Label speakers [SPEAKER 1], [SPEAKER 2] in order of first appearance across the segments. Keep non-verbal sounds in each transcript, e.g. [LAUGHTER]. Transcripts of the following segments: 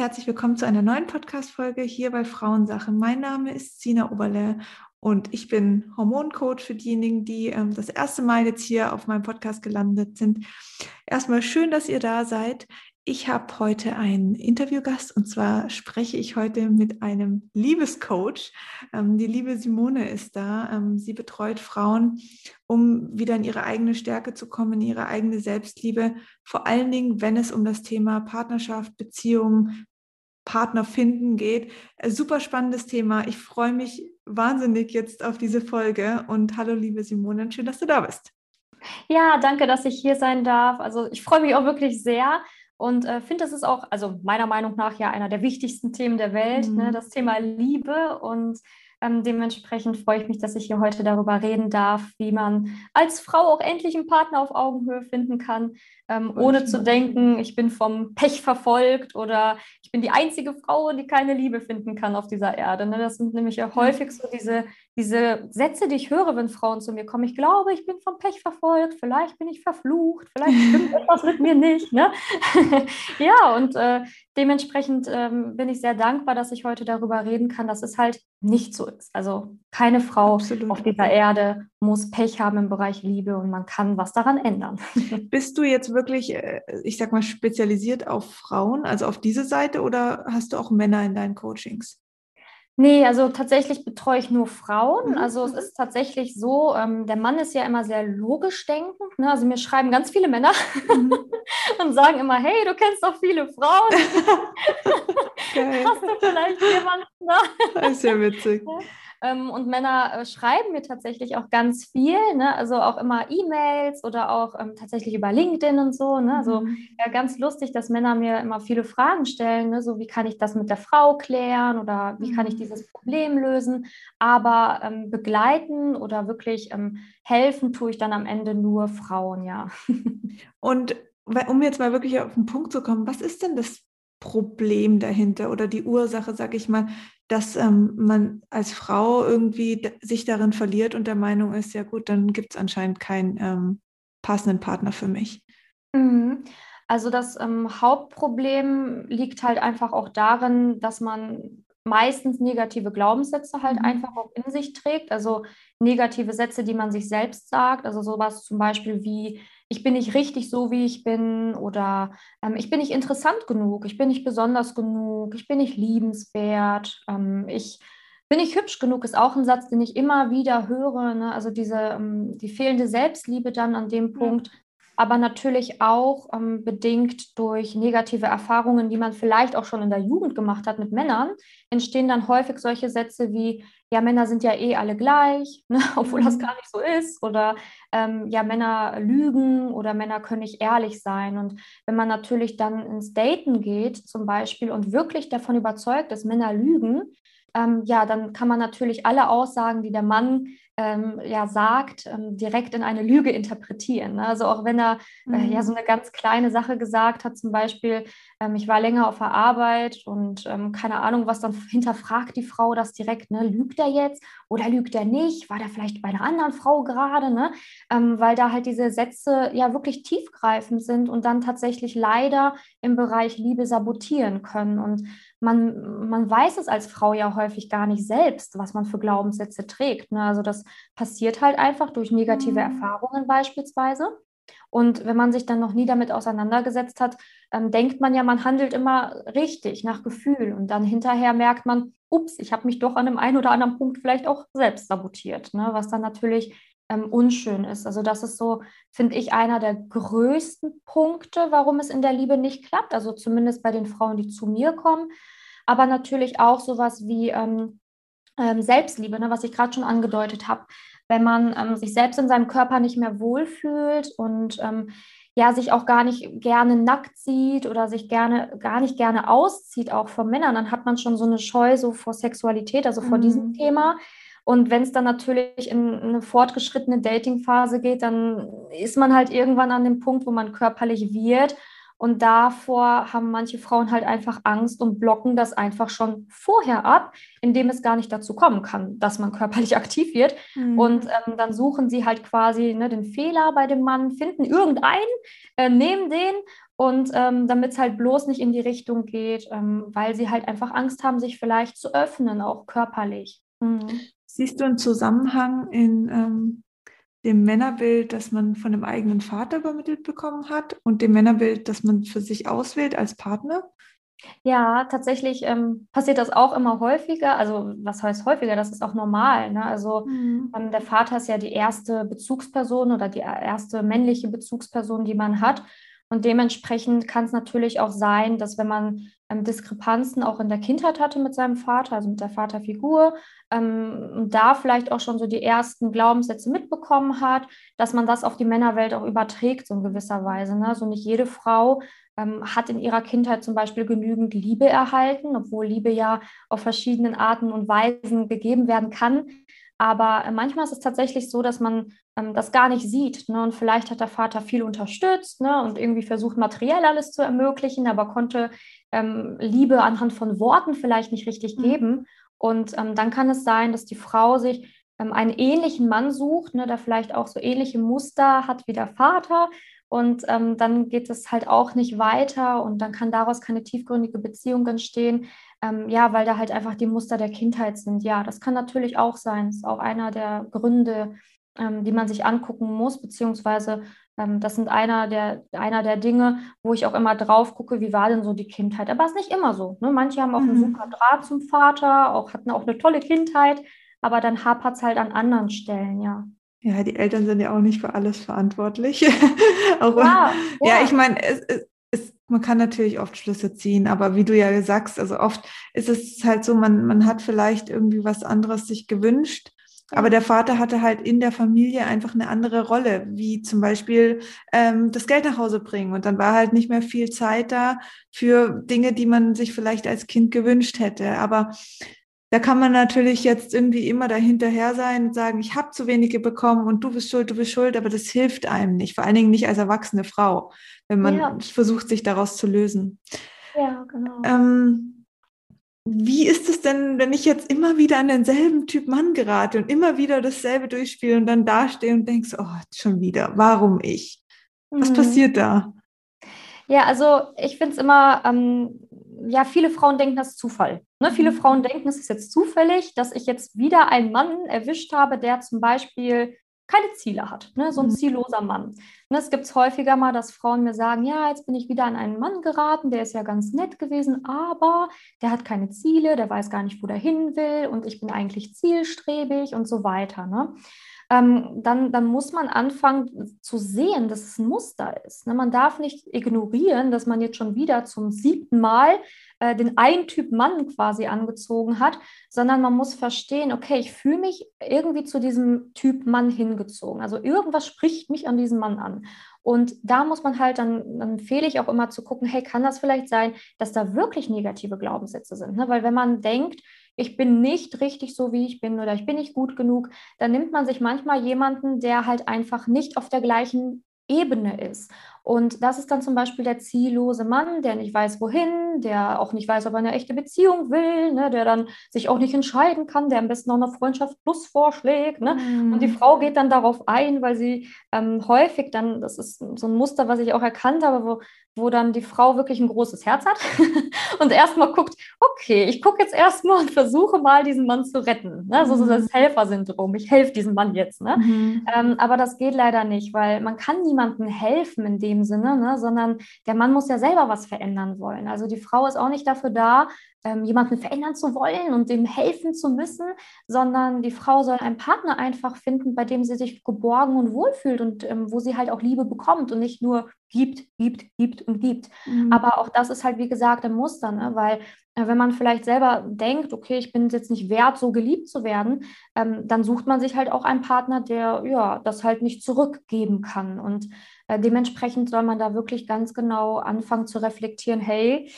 [SPEAKER 1] Herzlich willkommen zu einer neuen Podcast-Folge hier bei Frauensache. Mein Name ist Sina Oberle und ich bin Hormoncoach für diejenigen, die ähm, das erste Mal jetzt hier auf meinem Podcast gelandet sind. Erstmal schön, dass ihr da seid. Ich habe heute einen Interviewgast und zwar spreche ich heute mit einem Liebescoach. Ähm, die liebe Simone ist da. Ähm, sie betreut Frauen, um wieder in ihre eigene Stärke zu kommen, in ihre eigene Selbstliebe. Vor allen Dingen, wenn es um das Thema Partnerschaft, Beziehung, Partner finden geht. Äh, super spannendes Thema. Ich freue mich wahnsinnig jetzt auf diese Folge und hallo liebe Simone, schön, dass du da bist.
[SPEAKER 2] Ja, danke, dass ich hier sein darf. Also ich freue mich auch wirklich sehr. Und äh, finde, das ist auch, also meiner Meinung nach ja einer der wichtigsten Themen der Welt, ne, mhm. ne, das Thema Liebe. Und ähm, dementsprechend freue ich mich, dass ich hier heute darüber reden darf, wie man als Frau auch endlich einen Partner auf Augenhöhe finden kann, ähm, ohne zu denken, ich bin vom Pech verfolgt oder ich bin die einzige Frau, die keine Liebe finden kann auf dieser Erde. Ne? Das sind nämlich ja häufig so diese, diese Sätze, die ich höre, wenn Frauen zu mir kommen. Ich glaube, ich bin vom Pech verfolgt, vielleicht bin ich verflucht, vielleicht stimmt etwas mit mir nicht. Ne? [LAUGHS] ja, und äh, dementsprechend ähm, bin ich sehr dankbar, dass ich heute darüber reden kann, dass es halt nicht so ist. Also keine Frau Absolut. auf dieser Erde muss Pech haben im Bereich Liebe und man kann was daran ändern. [LAUGHS]
[SPEAKER 1] Bist du jetzt wirklich, äh, ich sag mal, spezialisiert auf Frauen, also auf diese Seite oder hast du auch Männer in deinen Coachings?
[SPEAKER 2] Nee, also tatsächlich betreue ich nur Frauen. Mhm. Also es ist tatsächlich so, ähm, der Mann ist ja immer sehr logisch denkend. Ne? Also mir schreiben ganz viele Männer mhm. [LAUGHS] und sagen immer, hey, du kennst doch viele Frauen. [LAUGHS] Hast du vielleicht jemanden da?
[SPEAKER 1] Das ist ja witzig.
[SPEAKER 2] Ähm, und Männer äh, schreiben mir tatsächlich auch ganz viel, ne? also auch immer E-Mails oder auch ähm, tatsächlich über LinkedIn und so. Ne? Also mhm. ja, ganz lustig, dass Männer mir immer viele Fragen stellen, ne? so wie kann ich das mit der Frau klären oder wie mhm. kann ich mhm. dieses Problem lösen. Aber ähm, begleiten oder wirklich ähm, helfen tue ich dann am Ende nur Frauen, ja. [LAUGHS]
[SPEAKER 1] und um jetzt mal wirklich auf den Punkt zu kommen, was ist denn das Problem dahinter oder die Ursache, sage ich mal, dass ähm, man als Frau irgendwie sich darin verliert und der Meinung ist, ja gut, dann gibt es anscheinend keinen ähm, passenden Partner für mich.
[SPEAKER 2] Mhm. Also das ähm, Hauptproblem liegt halt einfach auch darin, dass man meistens negative Glaubenssätze halt mhm. einfach auch in sich trägt. Also negative Sätze, die man sich selbst sagt. Also sowas zum Beispiel wie, ich bin nicht richtig so, wie ich bin oder ähm, ich bin nicht interessant genug, ich bin nicht besonders genug, ich bin nicht liebenswert, ähm, ich bin nicht hübsch genug, ist auch ein Satz, den ich immer wieder höre. Ne? Also diese, ähm, die fehlende Selbstliebe dann an dem Punkt. Aber natürlich auch ähm, bedingt durch negative Erfahrungen, die man vielleicht auch schon in der Jugend gemacht hat mit Männern, entstehen dann häufig solche Sätze wie, ja, Männer sind ja eh alle gleich, [LAUGHS] ne? obwohl das mhm. gar nicht so ist. Oder ähm, ja, Männer lügen oder Männer können nicht ehrlich sein. Und wenn man natürlich dann ins Daten geht zum Beispiel und wirklich davon überzeugt, dass Männer lügen, ähm, ja, dann kann man natürlich alle Aussagen, die der Mann ähm, ja sagt, ähm, direkt in eine Lüge interpretieren. Ne? Also auch wenn er mhm. äh, ja so mhm. eine ganz kleine Sache gesagt hat, zum Beispiel, ähm, ich war länger auf der Arbeit und ähm, keine Ahnung, was dann hinterfragt die Frau das direkt, ne? lügt er jetzt oder lügt er nicht? War der vielleicht bei einer anderen Frau gerade? Ne? Ähm, weil da halt diese Sätze ja wirklich tiefgreifend sind und dann tatsächlich leider im Bereich Liebe sabotieren können. Und man, man weiß es als Frau ja häufig gar nicht selbst, was man für Glaubenssätze trägt. Ne? Also das passiert halt einfach durch negative mhm. Erfahrungen beispielsweise. Und wenn man sich dann noch nie damit auseinandergesetzt hat, ähm, denkt man ja, man handelt immer richtig nach Gefühl. Und dann hinterher merkt man, ups, ich habe mich doch an dem einen oder anderen Punkt vielleicht auch selbst sabotiert, ne? was dann natürlich ähm, unschön ist. Also das ist so, finde ich, einer der größten Punkte, warum es in der Liebe nicht klappt. Also zumindest bei den Frauen, die zu mir kommen. Aber natürlich auch sowas wie ähm, ähm, Selbstliebe, ne, was ich gerade schon angedeutet habe. Wenn man ähm, sich selbst in seinem Körper nicht mehr wohlfühlt und ähm, ja, sich auch gar nicht gerne nackt sieht oder sich gerne, gar nicht gerne auszieht, auch von Männern, dann hat man schon so eine Scheu so vor Sexualität, also vor mhm. diesem Thema. Und wenn es dann natürlich in eine fortgeschrittene Datingphase geht, dann ist man halt irgendwann an dem Punkt, wo man körperlich wird und davor haben manche Frauen halt einfach Angst und blocken das einfach schon vorher ab, indem es gar nicht dazu kommen kann, dass man [LAUGHS] körperlich aktiv wird. Mhm. Und ähm, dann suchen sie halt quasi ne, den Fehler bei dem Mann, finden irgendeinen, äh, nehmen den Und ähm, damit es halt bloß nicht in die Richtung geht, ähm, weil sie halt einfach Angst haben, sich vielleicht zu öffnen, auch körperlich. Mhm.
[SPEAKER 1] Siehst du einen Zusammenhang in ähm, dem Männerbild, das man von dem eigenen Vater übermittelt bekommen hat und dem Männerbild, das man für sich auswählt als Partner?
[SPEAKER 2] Ja, tatsächlich ähm, passiert das auch immer häufiger. Also, was heißt häufiger? Das ist auch normal. Ne? Also, mhm. ähm, der Vater ist ja die erste Bezugsperson oder die erste männliche Bezugsperson, die man hat. Und dementsprechend kann es natürlich auch sein, dass wenn man ähm, Diskrepanzen auch in der Kindheit hatte mit seinem Vater, also mit der Vaterfigur, ähm, da vielleicht auch schon so die ersten Glaubenssätze mitbekommen hat, dass man das auf die Männerwelt auch überträgt, so in gewisser Weise. Ne? Also nicht jede Frau ähm, hat in ihrer Kindheit zum Beispiel genügend Liebe erhalten, obwohl Liebe ja auf verschiedenen Arten und Weisen gegeben werden kann. Aber äh, manchmal ist es tatsächlich so, dass man ähm, das gar nicht sieht. Ne? Und vielleicht hat der Vater viel unterstützt ne? und irgendwie versucht, materiell alles zu ermöglichen, aber konnte ähm, Liebe anhand von Worten vielleicht nicht richtig mhm. geben. Und ähm, dann kann es sein, dass die Frau sich ähm, einen ähnlichen Mann sucht, ne, der vielleicht auch so ähnliche Muster hat wie der Vater. Und ähm, dann geht es halt auch nicht weiter und dann kann daraus keine tiefgründige Beziehung entstehen, ähm, ja, weil da halt einfach die Muster der Kindheit sind. Ja, das kann natürlich auch sein. Das ist auch einer der Gründe, ähm, die man sich angucken muss, beziehungsweise ähm, das sind einer der, einer der Dinge, wo ich auch immer drauf gucke, wie war denn so die Kindheit. Aber es ist nicht immer so. Ne? Manche haben auch mhm. einen super Draht zum Vater, auch, hatten auch eine tolle Kindheit, aber dann hapert es halt an anderen Stellen, ja.
[SPEAKER 1] Ja, die Eltern sind ja auch nicht für alles verantwortlich. [LAUGHS] auch, ja, ja. ja, ich meine, es, es, man kann natürlich oft Schlüsse ziehen, aber wie du ja sagst, also oft ist es halt so, man, man hat vielleicht irgendwie was anderes sich gewünscht. Aber der Vater hatte halt in der Familie einfach eine andere Rolle, wie zum Beispiel ähm, das Geld nach Hause bringen. Und dann war halt nicht mehr viel Zeit da für Dinge, die man sich vielleicht als Kind gewünscht hätte. Aber da kann man natürlich jetzt irgendwie immer dahinterher sein und sagen, ich habe zu wenige bekommen und du bist schuld, du bist schuld, aber das hilft einem nicht, vor allen Dingen nicht als erwachsene Frau, wenn man ja. versucht, sich daraus zu lösen.
[SPEAKER 2] Ja, genau.
[SPEAKER 1] Ähm, wie ist es denn, wenn ich jetzt immer wieder an denselben Typ Mann gerate und immer wieder dasselbe durchspiele und dann dastehe und denkst, oh, schon wieder, warum ich? Was mhm. passiert da?
[SPEAKER 2] Ja, also ich finde es immer, ähm, ja, viele Frauen denken, das ist Zufall. Ne? Viele mhm. Frauen denken, es ist jetzt zufällig, dass ich jetzt wieder einen Mann erwischt habe, der zum Beispiel keine Ziele hat, ne? so ein mhm. zielloser Mann. Ne, es gibt häufiger mal, dass Frauen mir sagen, ja, jetzt bin ich wieder an einen Mann geraten, der ist ja ganz nett gewesen, aber der hat keine Ziele, der weiß gar nicht, wo der hin will und ich bin eigentlich zielstrebig und so weiter. Ne? Ähm, dann, dann muss man anfangen zu sehen, dass es ein Muster ist. Ne? Man darf nicht ignorieren, dass man jetzt schon wieder zum siebten Mal äh, den einen Typ Mann quasi angezogen hat, sondern man muss verstehen, okay, ich fühle mich irgendwie zu diesem Typ Mann hingezogen. Also irgendwas spricht mich an diesen Mann an. Und da muss man halt, dann, dann empfehle ich auch immer zu gucken, hey, kann das vielleicht sein, dass da wirklich negative Glaubenssätze sind? Ne? Weil wenn man denkt, ich bin nicht richtig so, wie ich bin oder ich bin nicht gut genug, dann nimmt man sich manchmal jemanden, der halt einfach nicht auf der gleichen Ebene ist. Und das ist dann zum Beispiel der ziellose Mann, der nicht weiß, wohin, der auch nicht weiß, ob er eine echte Beziehung will, ne, der dann sich auch nicht entscheiden kann, der am besten auch eine Freundschaft plus vorschlägt. Ne? Mhm. Und die Frau geht dann darauf ein, weil sie ähm, häufig dann, das ist so ein Muster, was ich auch erkannt habe, wo wo dann die Frau wirklich ein großes Herz hat [LAUGHS] und erstmal guckt, okay, ich gucke jetzt erstmal und versuche mal, diesen Mann zu retten. Ne? So, so das mhm. Helfersyndrom, ich helfe diesem Mann jetzt. Ne? Mhm. Ähm, aber das geht leider nicht, weil man kann niemandem helfen in dem Sinne, ne? sondern der Mann muss ja selber was verändern wollen. Also die Frau ist auch nicht dafür da, ähm, jemanden verändern zu wollen und dem helfen zu müssen, sondern die Frau soll einen Partner einfach finden, bei dem sie sich geborgen und wohlfühlt und ähm, wo sie halt auch Liebe bekommt und nicht nur gibt, gibt, gibt und gibt. Mhm. Aber auch das ist halt, wie gesagt, ein Muster, ne? weil äh, wenn man vielleicht selber denkt, okay, ich bin jetzt nicht wert, so geliebt zu werden, ähm, dann sucht man sich halt auch einen Partner, der ja das halt nicht zurückgeben kann. Und äh, dementsprechend soll man da wirklich ganz genau anfangen zu reflektieren, hey,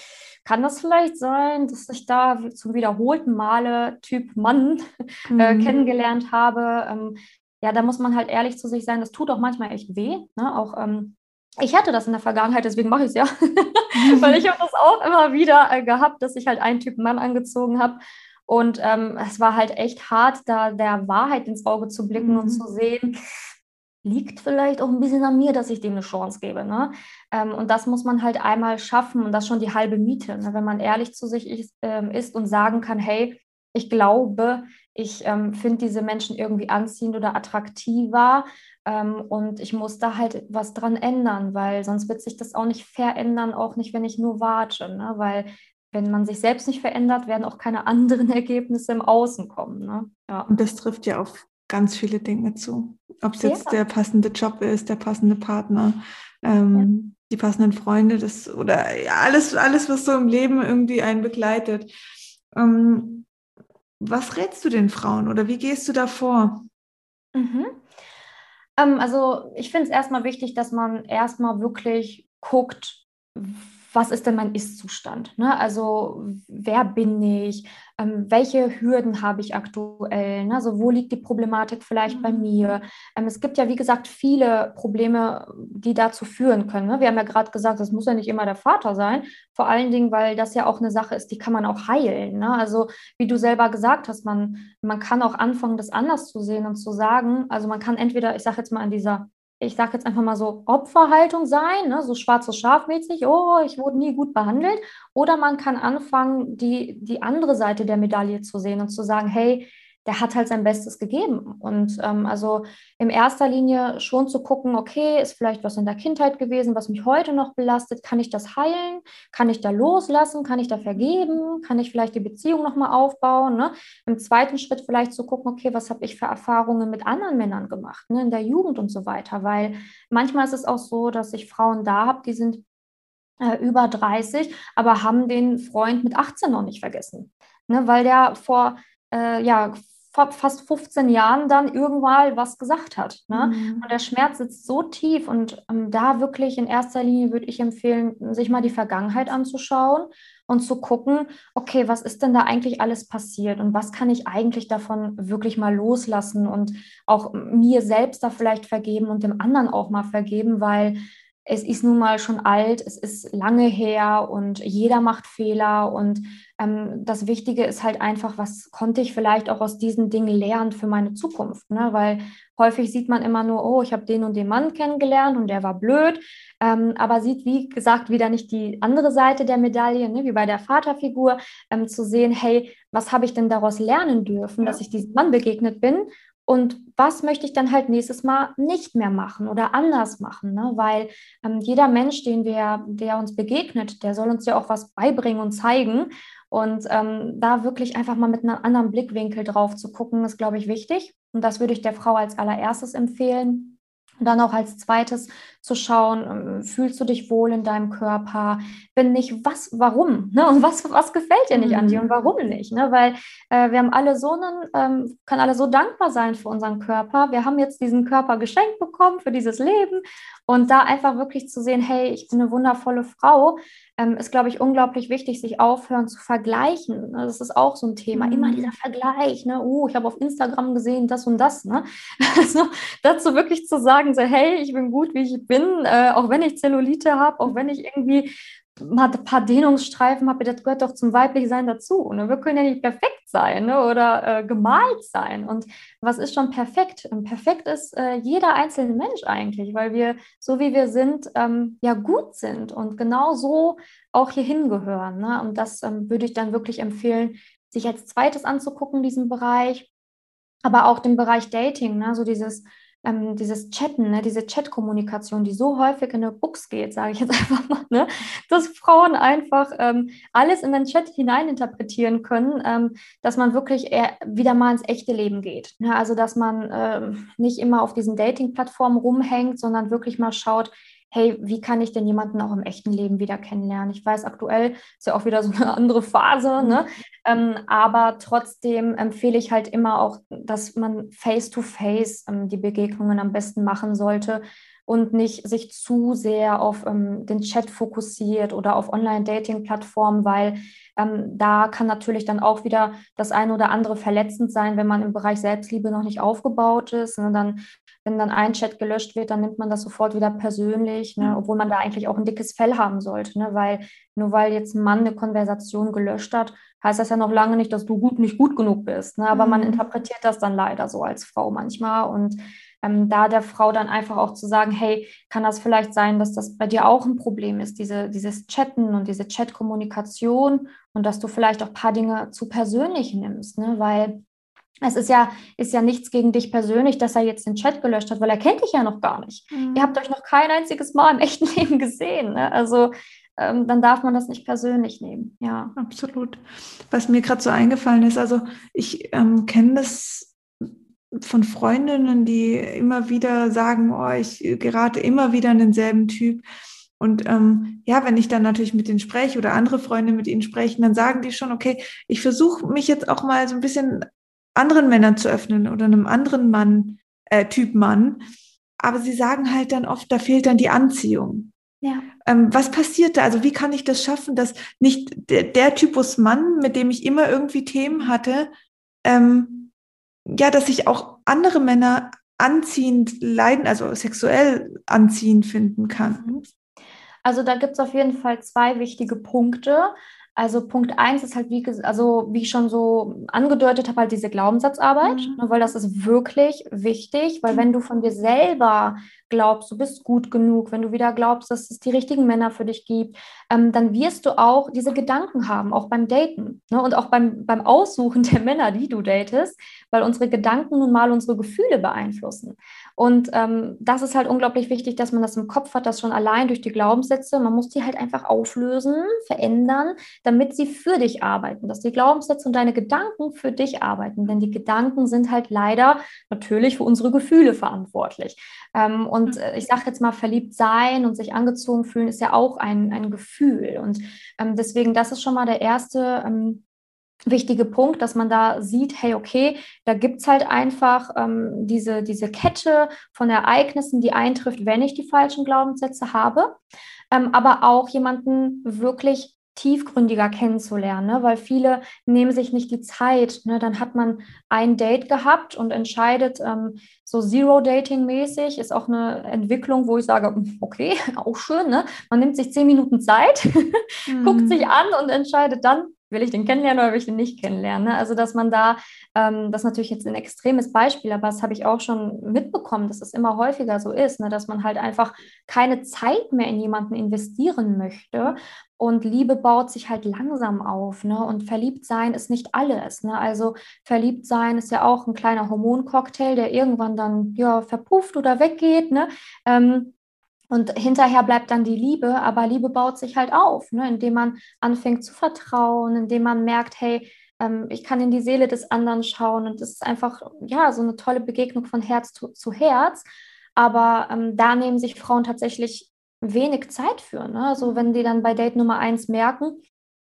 [SPEAKER 2] kann das vielleicht sein, dass ich da zum wiederholten Male Typ Mann äh, mhm. kennengelernt habe? Ähm, ja, da muss man halt ehrlich zu sich sein. Das tut auch manchmal echt weh. Ne? Auch ähm, ich hatte das in der Vergangenheit, deswegen mache ich es ja. [LAUGHS] Weil ich habe das auch immer wieder äh, gehabt, dass ich halt einen Typ Mann angezogen habe. Und ähm, es war halt echt hart, da der Wahrheit ins Auge zu blicken mhm. und zu sehen, liegt vielleicht auch ein bisschen an mir, dass ich dem eine Chance gebe. Ne? Ähm, und das muss man halt einmal schaffen und das schon die halbe Miete. Ne? Wenn man ehrlich zu sich ist, ähm, ist und sagen kann, hey, ich glaube, ich ähm, finde diese Menschen irgendwie anziehend oder attraktiver ähm, und ich muss da halt was dran ändern, weil sonst wird sich das auch nicht verändern, auch nicht, wenn ich nur warte. Ne? Weil wenn man sich selbst nicht verändert, werden auch keine [LAUGHS] anderen Ergebnisse im Außen kommen. Ne?
[SPEAKER 1] Ja. Und das trifft ja auf ganz viele Dinge zu. Ob es ja. jetzt der passende Job ist, der passende Partner, ähm, ja. die passenden Freunde, das oder ja, alles, alles, was so im Leben irgendwie einen begleitet. Ähm, was rätst du den Frauen oder wie gehst du da vor?
[SPEAKER 2] Mhm. Ähm, also ich finde es erstmal wichtig, dass man erstmal wirklich guckt, was ist denn mein Ist-Zustand? Ne? Also wer bin ich? Ähm, welche Hürden habe ich aktuell? Ne? Also wo liegt die Problematik vielleicht bei mhm. mir? Ähm, es gibt ja, wie gesagt, viele Probleme, die dazu führen können. Ne? Wir haben ja gerade gesagt, es muss ja nicht immer der Vater sein. Vor allen Dingen, weil das ja auch eine Sache ist, die kann man auch heilen. Ne? Also wie du selber gesagt hast, man, man kann auch anfangen, das anders zu sehen und zu sagen. Also man kann entweder, ich sage jetzt mal an dieser ich sage jetzt einfach mal so, Opferhaltung sein, ne? so schwarzes Schafmäßig, oh, ich wurde nie gut behandelt. Oder man kann anfangen, die, die andere Seite der Medaille zu sehen und zu sagen, hey, der hat halt sein Bestes gegeben. Und ähm, also in erster Linie schon zu gucken, okay, ist vielleicht was in der Kindheit gewesen, was mich heute noch belastet, kann ich das heilen? Kann ich da loslassen? Kann ich da vergeben? Kann ich vielleicht die Beziehung nochmal aufbauen? Ne? Im zweiten Schritt vielleicht zu gucken, okay, was habe ich für Erfahrungen mit anderen Männern gemacht, ne? in der Jugend und so weiter. Weil manchmal ist es auch so, dass ich Frauen da habe, die sind äh, über 30, aber haben den Freund mit 18 noch nicht vergessen. Ne? Weil der vor äh, ja, fast 15 Jahren dann irgendwann was gesagt hat. Ne? Mhm. Und der Schmerz sitzt so tief und ähm, da wirklich in erster Linie würde ich empfehlen, sich mal die Vergangenheit anzuschauen und zu gucken, okay, was ist denn da eigentlich alles passiert und was kann ich eigentlich davon wirklich mal loslassen und auch mir selbst da vielleicht vergeben und dem anderen auch mal vergeben, weil es ist nun mal schon alt, es ist lange her und jeder macht Fehler. Und ähm, das Wichtige ist halt einfach, was konnte ich vielleicht auch aus diesen Dingen lernen für meine Zukunft? Ne? Weil häufig sieht man immer nur, oh, ich habe den und den Mann kennengelernt und der war blöd, ähm, aber sieht, wie gesagt, wieder nicht die andere Seite der Medaille, ne? wie bei der Vaterfigur, ähm, zu sehen, hey, was habe ich denn daraus lernen dürfen, ja. dass ich diesem Mann begegnet bin und was möchte ich dann halt nächstes Mal nicht mehr machen oder anders machen? Ne? Weil ähm, jeder Mensch, den wir, der uns begegnet, der soll uns ja auch was beibringen und zeigen. Und ähm, da wirklich einfach mal mit einem anderen Blickwinkel drauf zu gucken, ist, glaube ich, wichtig. Und das würde ich der Frau als allererstes empfehlen. Und dann auch als zweites zu schauen, ähm, fühlst du dich wohl in deinem Körper? Wenn nicht, was, warum? Ne? Und was, was gefällt dir nicht an dir und mhm. warum nicht? Ne? Weil äh, wir haben alle so einen, ähm, können alle so dankbar sein für unseren Körper. Wir haben jetzt diesen Körper geschenkt bekommen für dieses Leben. Und da einfach wirklich zu sehen, hey, ich bin eine wundervolle Frau, ähm, ist, glaube ich, unglaublich wichtig, sich aufhören zu vergleichen. Ne? Das ist auch so ein Thema. Mhm. Immer dieser Vergleich. Ne? Oh, ich habe auf Instagram gesehen, das und das. Ne? [LAUGHS] Also dazu wirklich zu sagen, so, hey, ich bin gut, wie ich bin, äh, auch wenn ich Zellulite habe, auch wenn ich irgendwie mal ein paar Dehnungsstreifen habe, das gehört doch zum Weiblichsein dazu. Ne? Wir können ja nicht perfekt sein ne? oder äh, gemalt sein. Und was ist schon perfekt? Perfekt ist äh, jeder einzelne Mensch eigentlich, weil wir, so wie wir sind, ähm, ja gut sind und genau so auch hier hingehören. Ne? Und das ähm, würde ich dann wirklich empfehlen, sich als zweites anzugucken, diesen Bereich. Aber auch den Bereich Dating, ne? so dieses ähm, dieses Chatten, ne, diese Chat-Kommunikation, die so häufig in der Books geht, sage ich jetzt [LAUGHS] einfach mal, ne, dass Frauen einfach ähm, alles in den Chat hineininterpretieren können, ähm, dass man wirklich wieder mal ins echte Leben geht. Ne? Also dass man ähm, nicht immer auf diesen Dating-Plattformen rumhängt, sondern wirklich mal schaut, hey, wie kann ich denn jemanden auch im echten Leben wieder kennenlernen? Ich weiß, aktuell ist ja auch wieder so eine [LAUGHS] andere Phase, ne? Ähm, aber trotzdem empfehle ich halt immer auch, dass man face-to-face -face, ähm, die Begegnungen am besten machen sollte und nicht sich zu sehr auf ähm, den Chat fokussiert oder auf Online-Dating-Plattformen, weil ähm, da kann natürlich dann auch wieder das eine oder andere verletzend sein, wenn man im Bereich Selbstliebe noch nicht aufgebaut ist. Und dann wenn dann ein Chat gelöscht wird, dann nimmt man das sofort wieder persönlich, ne? obwohl man da eigentlich auch ein dickes Fell haben sollte. Ne? Weil nur weil jetzt ein Mann eine Konversation gelöscht hat, heißt das ja noch lange nicht, dass du gut nicht gut genug bist. Ne? Aber mhm. man interpretiert das dann leider so als Frau manchmal. Und ähm, da der Frau dann einfach auch zu sagen, hey, kann das vielleicht sein, dass das bei dir auch ein Problem ist, diese, dieses Chatten und diese Chat-Kommunikation und dass du vielleicht auch ein paar Dinge zu persönlich nimmst, ne? weil es ist ja, ist ja nichts gegen dich persönlich, dass er jetzt den Chat gelöscht hat, weil er kennt dich ja noch gar nicht. Mhm. Ihr habt euch noch kein einziges Mal im echten [LAUGHS] Leben gesehen. Ne? Also ähm, dann darf man das nicht persönlich nehmen. Ja,
[SPEAKER 1] absolut. Was mir gerade so eingefallen ist, also ich ähm, kenne das von Freundinnen, die immer wieder sagen, oh, ich gerate immer wieder in denselben Typ. Und ähm, ja, wenn ich dann natürlich mit denen spreche oder andere Freunde mit ihnen sprechen, dann sagen die schon, okay, ich versuche mich jetzt auch mal so ein bisschen anderen Männern zu öffnen oder einem anderen Mann, äh, Typ Mann. Aber sie sagen halt dann oft, da fehlt dann die Anziehung. Ja. Ähm, was passiert da? Also wie kann ich das schaffen, dass nicht der, der Typus Mann, mit dem ich immer irgendwie Themen hatte, ähm, ja, dass ich auch andere Männer anziehend leiden, also sexuell anziehend finden kann? Mhm.
[SPEAKER 2] Also da gibt es auf jeden Fall zwei wichtige Punkte. Also Punkt eins ist halt, wie, also wie ich schon so angedeutet habe, halt diese Glaubenssatzarbeit, mhm. Ne, weil das ist wirklich wichtig, weil wenn du von dir selber glaubst, du bist gut genug, wenn du wieder glaubst, dass es die richtigen Männer für dich gibt, ähm, dann wirst du auch diese Gedanken haben, auch beim Daten ne? und auch beim, beim Aussuchen [LAUGHS] der Männer, die du datest, weil unsere Gedanken nun mal unsere Gefühle beeinflussen. Und ähm, das ist halt unglaublich wichtig, dass man das im Kopf hat, das schon allein durch die Glaubenssätze. Man muss die halt einfach auflösen, verändern, damit sie für dich arbeiten, dass die Glaubenssätze und deine Gedanken für dich arbeiten. Denn die Gedanken sind halt leider natürlich für unsere Gefühle verantwortlich. Ähm, und äh, ich sage jetzt mal, verliebt sein und sich angezogen fühlen ist ja auch ein, ein Gefühl. Und ähm, deswegen, das ist schon mal der erste ähm, wichtige Punkt, dass man da sieht, hey, okay, da gibt es halt einfach ähm, diese, diese Kette von Ereignissen, die eintrifft, wenn ich die falschen Glaubenssätze habe, ähm, aber auch jemanden wirklich tiefgründiger kennenzulernen, ne? weil viele nehmen sich nicht die Zeit. Ne? Dann hat man ein Date gehabt und entscheidet ähm, so Zero-Dating-mäßig, ist auch eine Entwicklung, wo ich sage, hm, okay, [LAUGHS] auch schön, ne? man nimmt sich zehn Minuten Zeit, [LAUGHS] mhm. guckt sich an und entscheidet dann, will ich den kennenlernen oder will ich den nicht kennenlernen? Ne? Also, dass man da, ähm, das ist natürlich jetzt ein extremes Beispiel, aber das habe ich auch schon mitbekommen, dass es immer häufiger so ist, ne? dass man halt einfach keine Zeit mehr in jemanden investieren möchte. Und Liebe baut sich halt langsam auf. Ne? Und verliebt sein ist nicht alles. Ne? Also verliebt sein ist ja auch ein kleiner Hormoncocktail, der irgendwann dann ja verpufft oder weggeht. Ne? Ähm, und hinterher bleibt dann die Liebe, aber Liebe baut sich halt auf, ne? indem man anfängt zu vertrauen, indem man merkt, hey, ähm, ich kann in die Seele des anderen schauen und das ist einfach, ja, so eine tolle Begegnung von Herz zu, zu Herz. Aber ähm, da nehmen sich Frauen tatsächlich wenig Zeit für. Ne? Also wenn die dann bei Date Nummer eins merken,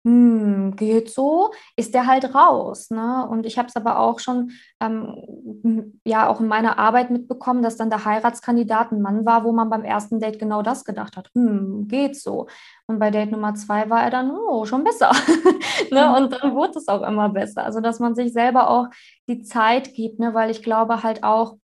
[SPEAKER 2] hm, geht so, ist der halt raus. Ne? Und ich habe es aber auch schon, ähm, ja, auch in meiner Arbeit mitbekommen, dass dann der Heiratskandidat ein Mann war, wo man beim ersten Date genau das gedacht hat. Hm, geht so. Und bei Date Nummer zwei war er dann, oh, schon besser. [LAUGHS] ne? Und dann wurde es auch immer besser. Also, dass man sich selber auch die Zeit gibt, ne? weil ich glaube halt auch,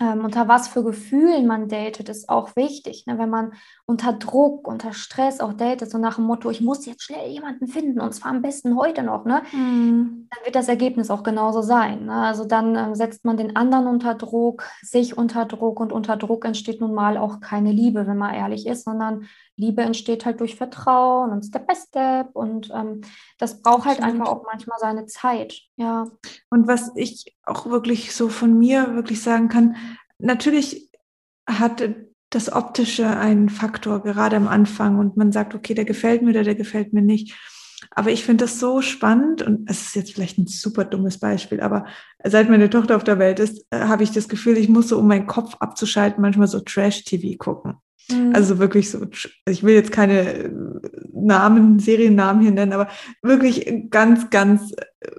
[SPEAKER 2] ähm, unter was für Gefühlen man datet, ist auch wichtig. Ne? Wenn man unter Druck, unter Stress auch datet, so nach dem Motto, ich muss jetzt schnell jemanden finden und zwar am besten heute noch, ne? Mhm. dann wird das Ergebnis auch genauso sein. Ne? Also dann ähm, setzt man den anderen unter Druck, sich unter Druck und unter Druck entsteht nun mal auch keine Liebe, wenn man ehrlich ist, sondern Liebe entsteht halt durch Vertrauen und Step by Step und ähm, das braucht halt einfach auch manchmal seine Zeit. Ja.
[SPEAKER 1] Und was ich auch wirklich so von mir wirklich sagen kann, natürlich hat das Optische einen Faktor, gerade am Anfang und man sagt, okay, der gefällt mir oder der gefällt mir nicht. Aber ich finde das so spannend und es ist jetzt vielleicht ein super dummes Beispiel, aber seit meine Tochter auf der Welt ist, äh, habe ich das Gefühl, ich muss so, um meinen Kopf abzuschalten, manchmal so Trash-TV gucken. Mhm. Also wirklich so, ich will jetzt keine äh, Namen, Seriennamen hier nennen, aber wirklich ganz, ganz äh,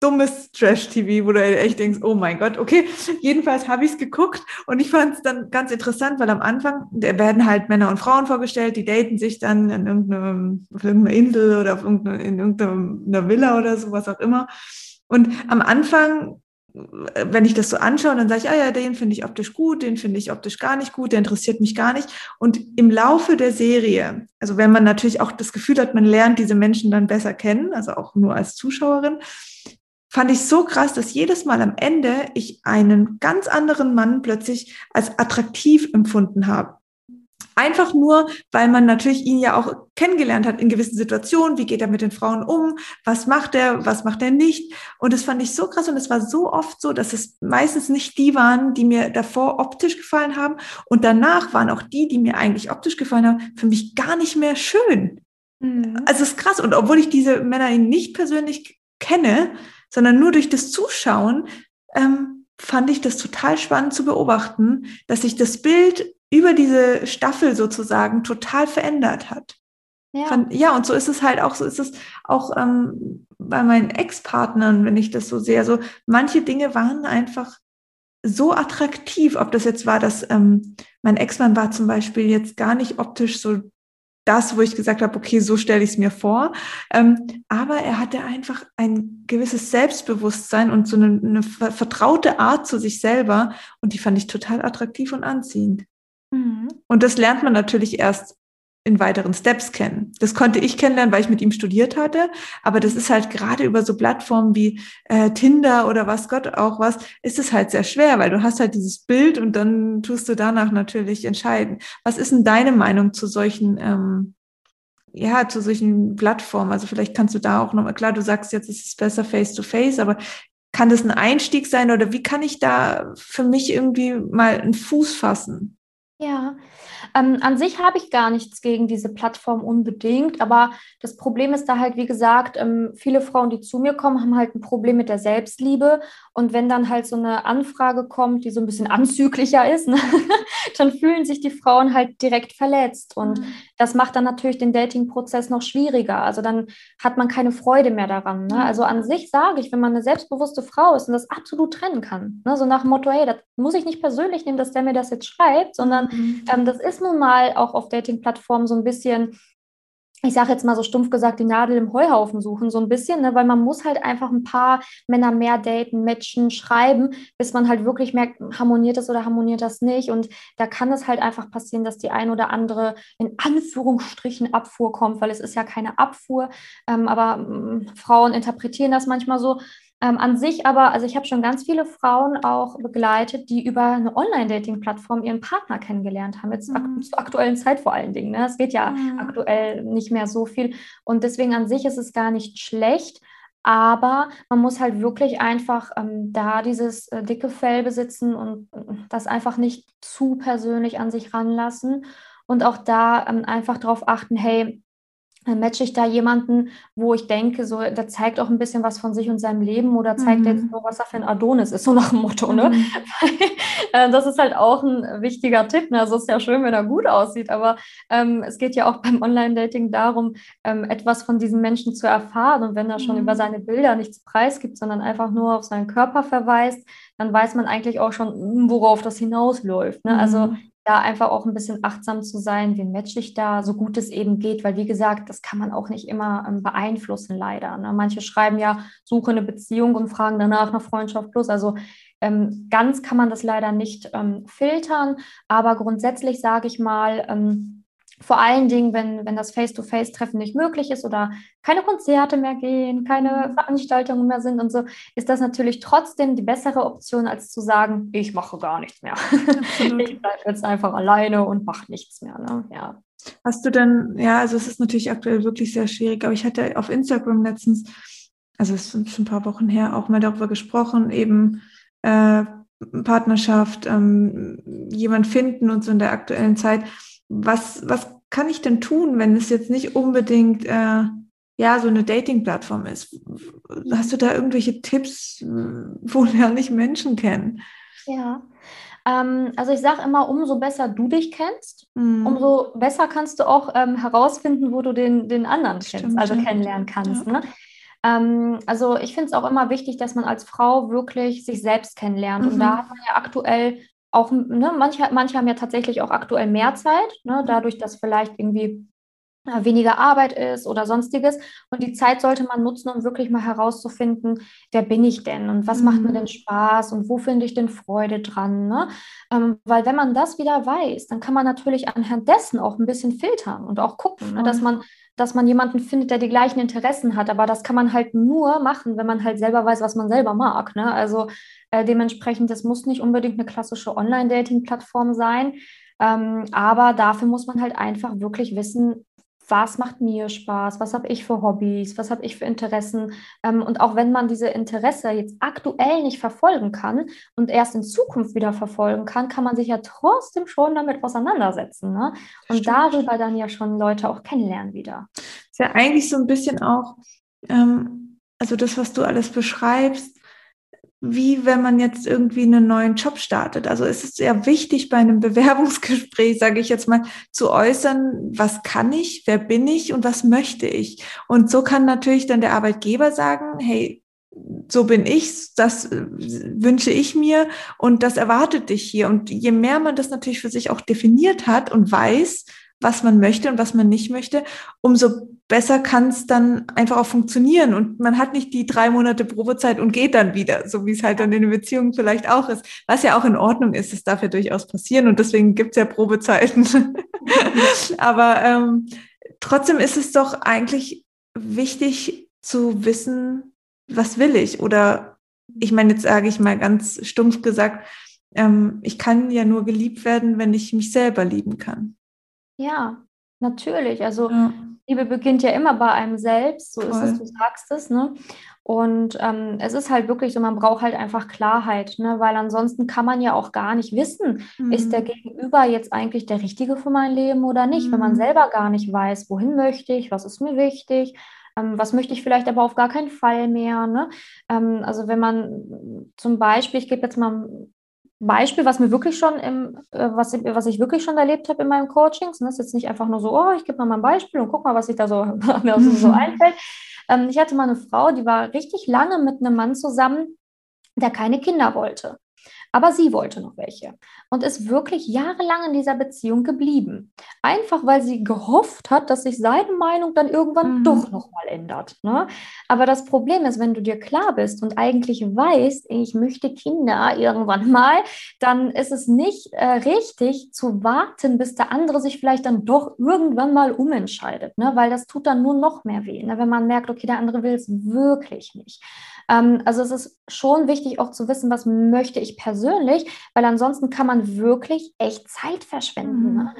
[SPEAKER 1] dummes Trash-TV, wo du echt denkst, oh mein Gott, okay. Jedenfalls habe ich es geguckt und ich fand es dann ganz interessant, weil am Anfang werden halt Männer und Frauen vorgestellt, die daten sich dann in irgendeinem, auf irgendeiner Insel oder auf irgendeine, in irgendeiner Villa oder so, was auch immer. Und am Anfang wenn ich das so anschaue, dann sage ich, ah ja, den finde ich optisch gut, den finde ich optisch gar nicht gut, der interessiert mich gar nicht. Und im Laufe der Serie, also wenn man natürlich auch das Gefühl hat, man lernt diese Menschen dann besser kennen, also auch nur als Zuschauerin, fand ich so krass, dass jedes Mal am Ende ich einen ganz anderen Mann plötzlich als attraktiv empfunden habe. Einfach nur, weil man natürlich ihn ja auch kennengelernt hat in gewissen Situationen. Wie geht er mit den Frauen um? Was macht er? Was macht er nicht? Und das fand ich so krass und es war so oft so, dass es meistens nicht die waren, die mir davor optisch gefallen haben. Und danach waren auch die, die mir eigentlich optisch gefallen haben, für mich gar nicht mehr schön. Mhm. Also es ist krass. Und obwohl ich diese Männer nicht persönlich kenne, sondern nur durch das Zuschauen, ähm, fand ich das total spannend zu beobachten, dass sich das Bild über diese Staffel sozusagen total verändert hat. Ja. Fand, ja, und so ist es halt auch, so ist es auch ähm, bei meinen Ex-Partnern, wenn ich das so sehe. Also manche Dinge waren einfach so attraktiv, ob das jetzt war, dass ähm, mein Ex-Mann war zum Beispiel jetzt gar nicht optisch so das, wo ich gesagt habe, okay, so stelle ich es mir vor. Ähm, aber er hatte einfach ein gewisses Selbstbewusstsein und so eine, eine, vertraute Art zu sich selber. Und die fand ich total attraktiv und anziehend. Mhm. Und das lernt man natürlich erst in weiteren Steps kennen. Das konnte ich kennenlernen, weil ich mit ihm studiert hatte. Aber das ist halt gerade über so Plattformen wie äh, Tinder oder was Gott auch was, ist es halt sehr schwer, weil du hast halt dieses Bild und dann tust du danach natürlich entscheiden. Was ist denn deine Meinung zu solchen, ähm, ja, zu solchen Plattformen? Also vielleicht kannst du da auch nochmal, klar, du sagst jetzt, es ist besser face to face, aber kann das ein Einstieg sein oder wie kann ich da für mich irgendwie mal einen Fuß fassen?
[SPEAKER 2] Ja, ähm, an sich habe ich gar nichts gegen diese Plattform unbedingt, aber das Problem ist da halt, wie gesagt, ähm, viele Frauen, die zu mir kommen, haben halt ein Problem mit der Selbstliebe. Und wenn dann halt so eine Anfrage kommt, die so ein bisschen [LAUGHS] anzüglicher ist, ne, [LAUGHS] dann fühlen sich die Frauen halt direkt verletzt. Und mhm. das macht dann natürlich den Dating-Prozess noch schwieriger. Also dann hat man keine Freude mehr daran. Ne? Also an sich sage ich, wenn man eine selbstbewusste Frau ist und das absolut trennen kann, ne? so nach dem Motto, hey, das muss ich nicht persönlich nehmen, dass der mir das jetzt schreibt, sondern Mhm. Ähm, das ist nun mal auch auf Dating-Plattformen so ein bisschen, ich sage jetzt mal so stumpf gesagt, die Nadel im Heuhaufen suchen, so ein bisschen, ne? weil man muss halt einfach ein paar Männer mehr daten, matchen, schreiben, bis man halt wirklich merkt, harmoniert das oder harmoniert das nicht. Und da kann es halt einfach passieren, dass die ein oder andere in Anführungsstrichen Abfuhr kommt, weil es ist ja keine Abfuhr, ähm, aber ähm, Frauen interpretieren das manchmal so. Ähm, an sich aber, also ich habe schon ganz viele Frauen auch begleitet, die über eine Online-Dating-Plattform ihren Partner kennengelernt haben, jetzt mhm. zur aktuellen Zeit vor allen Dingen. Ne? Es geht ja mhm. aktuell nicht mehr so viel und deswegen an sich ist es gar nicht schlecht. Aber man muss halt wirklich einfach ähm, da dieses äh, dicke Fell besitzen und äh, das einfach nicht zu persönlich an sich ranlassen und auch da ähm, einfach darauf achten, hey, dann matche ich da jemanden, wo ich denke, so, der zeigt auch ein bisschen was von sich und seinem Leben oder zeigt mhm. jetzt nur, was er für ein Adonis ist, so nach dem Motto, ne? Mhm. [LAUGHS] Äh, das ist halt auch ein wichtiger Tipp, ne? Also es ist ja schön, wenn er gut aussieht, aber ähm, es geht ja auch [LAUGHS] beim Online-Dating darum, ähm, etwas von diesem Menschen zu erfahren und wenn er schon mhm. über seine Bilder nichts preisgibt, sondern einfach nur auf seinen Körper verweist, dann weiß man eigentlich auch schon, worauf das hinausläuft, ne? Also mhm da einfach auch ein bisschen achtsam zu sein, wie matche ich da, so gut es eben geht, weil wie gesagt, das kann man auch nicht immer ähm, beeinflussen, leider. Ne? Manche schreiben ja, suche eine Beziehung und fragen danach nach Freundschaft plus. Also ähm, ganz kann man das leider nicht ähm, filtern, aber grundsätzlich sage ich mal, ähm, vor allen Dingen, wenn, wenn das Face-to-Face-Treffen nicht möglich ist oder keine Konzerte mehr gehen, keine mhm. Veranstaltungen mehr sind und so, ist das natürlich trotzdem die bessere Option, als zu sagen, ich mache gar nichts mehr. [LAUGHS] Absolut. Ich bleibe jetzt einfach alleine und mache nichts mehr. Ne? Ja.
[SPEAKER 1] Hast du denn, ja, also es ist natürlich aktuell wirklich sehr schwierig, aber ich hatte auf Instagram letztens, also es sind schon ein paar Wochen her, auch mal darüber gesprochen, eben äh, Partnerschaft, ähm, jemand finden und so in der aktuellen Zeit was, was kann ich denn tun, wenn es jetzt nicht unbedingt äh, ja so eine Dating-Plattform ist? Hast du da irgendwelche Tipps, wo lerne ich Menschen kennen?
[SPEAKER 2] Ja, ähm, also ich sage immer, umso besser du dich kennst, mhm. umso besser kannst du auch ähm, herausfinden, wo du den, den anderen Stimmt, kennst, also ja. kennenlernen kannst. Ja. Ne? Ähm, also ich finde es auch immer wichtig, dass man als Frau wirklich sich selbst kennenlernt. Mhm. Und da hat man ja aktuell auch, ne, manche, manche haben ja tatsächlich auch aktuell mehr Zeit, ne, dadurch, dass vielleicht irgendwie äh, weniger Arbeit ist oder sonstiges. Und die Zeit sollte man nutzen, um wirklich mal herauszufinden, wer bin ich denn und was mhm. macht mir mhm. denn Spaß und wo finde ich denn Freude dran. Ne? Ähm, weil wenn man das wieder weiß, dann kann man natürlich anhand dessen auch ein bisschen filtern und auch gucken, ne? dass man dass man jemanden findet, der die gleichen Interessen hat. Aber das kann man halt nur machen, wenn man halt selber weiß, was man selber mag. Ne? Also äh, dementsprechend, das muss nicht unbedingt eine klassische Online-Dating-Plattform sein. Ähm, aber dafür muss man halt einfach wirklich wissen, was macht mir Spaß, was habe ich für Hobbys, was habe ich für Interessen. Ähm, und auch wenn man diese Interesse jetzt aktuell nicht verfolgen kann und erst in Zukunft wieder verfolgen kann, kann man sich ja trotzdem schon damit auseinandersetzen. Ne? Und Stimmt. darüber dann ja schon Leute auch kennenlernen wieder.
[SPEAKER 1] Das ist ja eigentlich so ein bisschen auch, ähm, also das, was du alles beschreibst, wie wenn man jetzt irgendwie einen neuen Job startet. Also es ist ja wichtig bei einem [LAUGHS] Bewerbungsgespräch, sage ich jetzt mal, zu äußern, was kann ich, wer bin ich und was möchte ich. Und so kann natürlich dann der Arbeitgeber sagen, hey, so bin ich, das äh, wünsche ich mir und das erwartet dich hier. Und je mehr man das natürlich für sich auch definiert hat und weiß, was man möchte und was man nicht möchte, umso besser kann es dann einfach auch funktionieren. Und man hat nicht die drei Monate Probezeit und geht dann wieder, so wie es halt dann in den Beziehungen vielleicht auch ist. Was ja auch in Ordnung ist, es darf ja durchaus passieren und deswegen gibt es ja Probezeiten. [LAUGHS] Aber ähm, trotzdem ist es doch eigentlich wichtig zu wissen, was will ich? Oder ich meine, jetzt sage ich mal ganz stumpf gesagt, ähm, ich kann ja nur geliebt werden, wenn ich mich selber lieben kann.
[SPEAKER 2] Ja, natürlich. Also ja. Liebe beginnt ja immer bei einem selbst, so Voll. ist es, du sagst es, ne? Und ähm, es ist halt wirklich so, man braucht halt einfach Klarheit, ne? weil ansonsten kann man ja auch gar nicht wissen, mhm. ist der mhm. Gegenüber jetzt eigentlich der Richtige für mein Leben oder nicht, mhm. wenn man mhm. selber gar nicht weiß, wohin möchte ich, was ist mir wichtig, ähm, was möchte ich vielleicht aber auf gar keinen Fall mehr. Ne? Ähm, also wenn man zum Beispiel, ich gebe jetzt mal Beispiel, was mir wirklich schon im, äh, was, was ich wirklich schon erlebt habe in meinem Coachings. Das ist jetzt nicht einfach nur so, oh, ich gebe mal ein Beispiel und guck mal, was sich da so, [LAUGHS] mir so, so einfällt. Ähm, ich hatte mal eine Frau, die war richtig lange mit einem Mann zusammen, der keine Kinder wollte. Aber sie wollte noch welche und ist wirklich jahrelang in dieser Beziehung geblieben. Einfach weil sie gehofft hat, dass sich seine Meinung dann irgendwann mhm. doch nochmal ändert. Ne? Aber das Problem ist, wenn du dir klar bist und eigentlich weißt, ich möchte Kinder irgendwann mal, dann ist es nicht äh, richtig zu warten, bis der andere sich vielleicht dann doch irgendwann mal umentscheidet. Ne? Weil das tut dann nur noch mehr weh, ne? wenn man merkt, okay, der andere will es wirklich nicht. Ähm, also es ist schon wichtig auch zu wissen, was möchte ich persönlich, weil ansonsten kann man wirklich echt Zeit verschwenden. Mhm. Ne?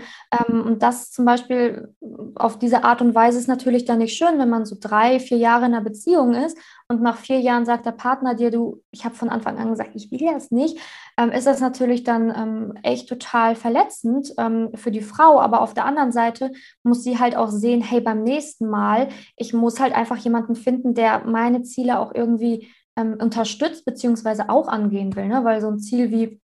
[SPEAKER 2] Ähm, und das zum Beispiel auf diese Art und Weise ist natürlich dann nicht schön, wenn man so drei, vier Jahre in einer Beziehung ist und nach vier Jahren sagt der Partner dir, du, ich habe von Anfang an gesagt, ich will das nicht, ähm, ist das natürlich dann ähm, echt total verletzend ähm, für die Frau. Aber auf der anderen Seite muss sie halt auch sehen, hey, beim nächsten Mal, ich muss halt einfach jemanden finden, der meine Ziele auch irgendwie ähm, unterstützt beziehungsweise auch angehen will. Ne? Weil so ein Ziel wie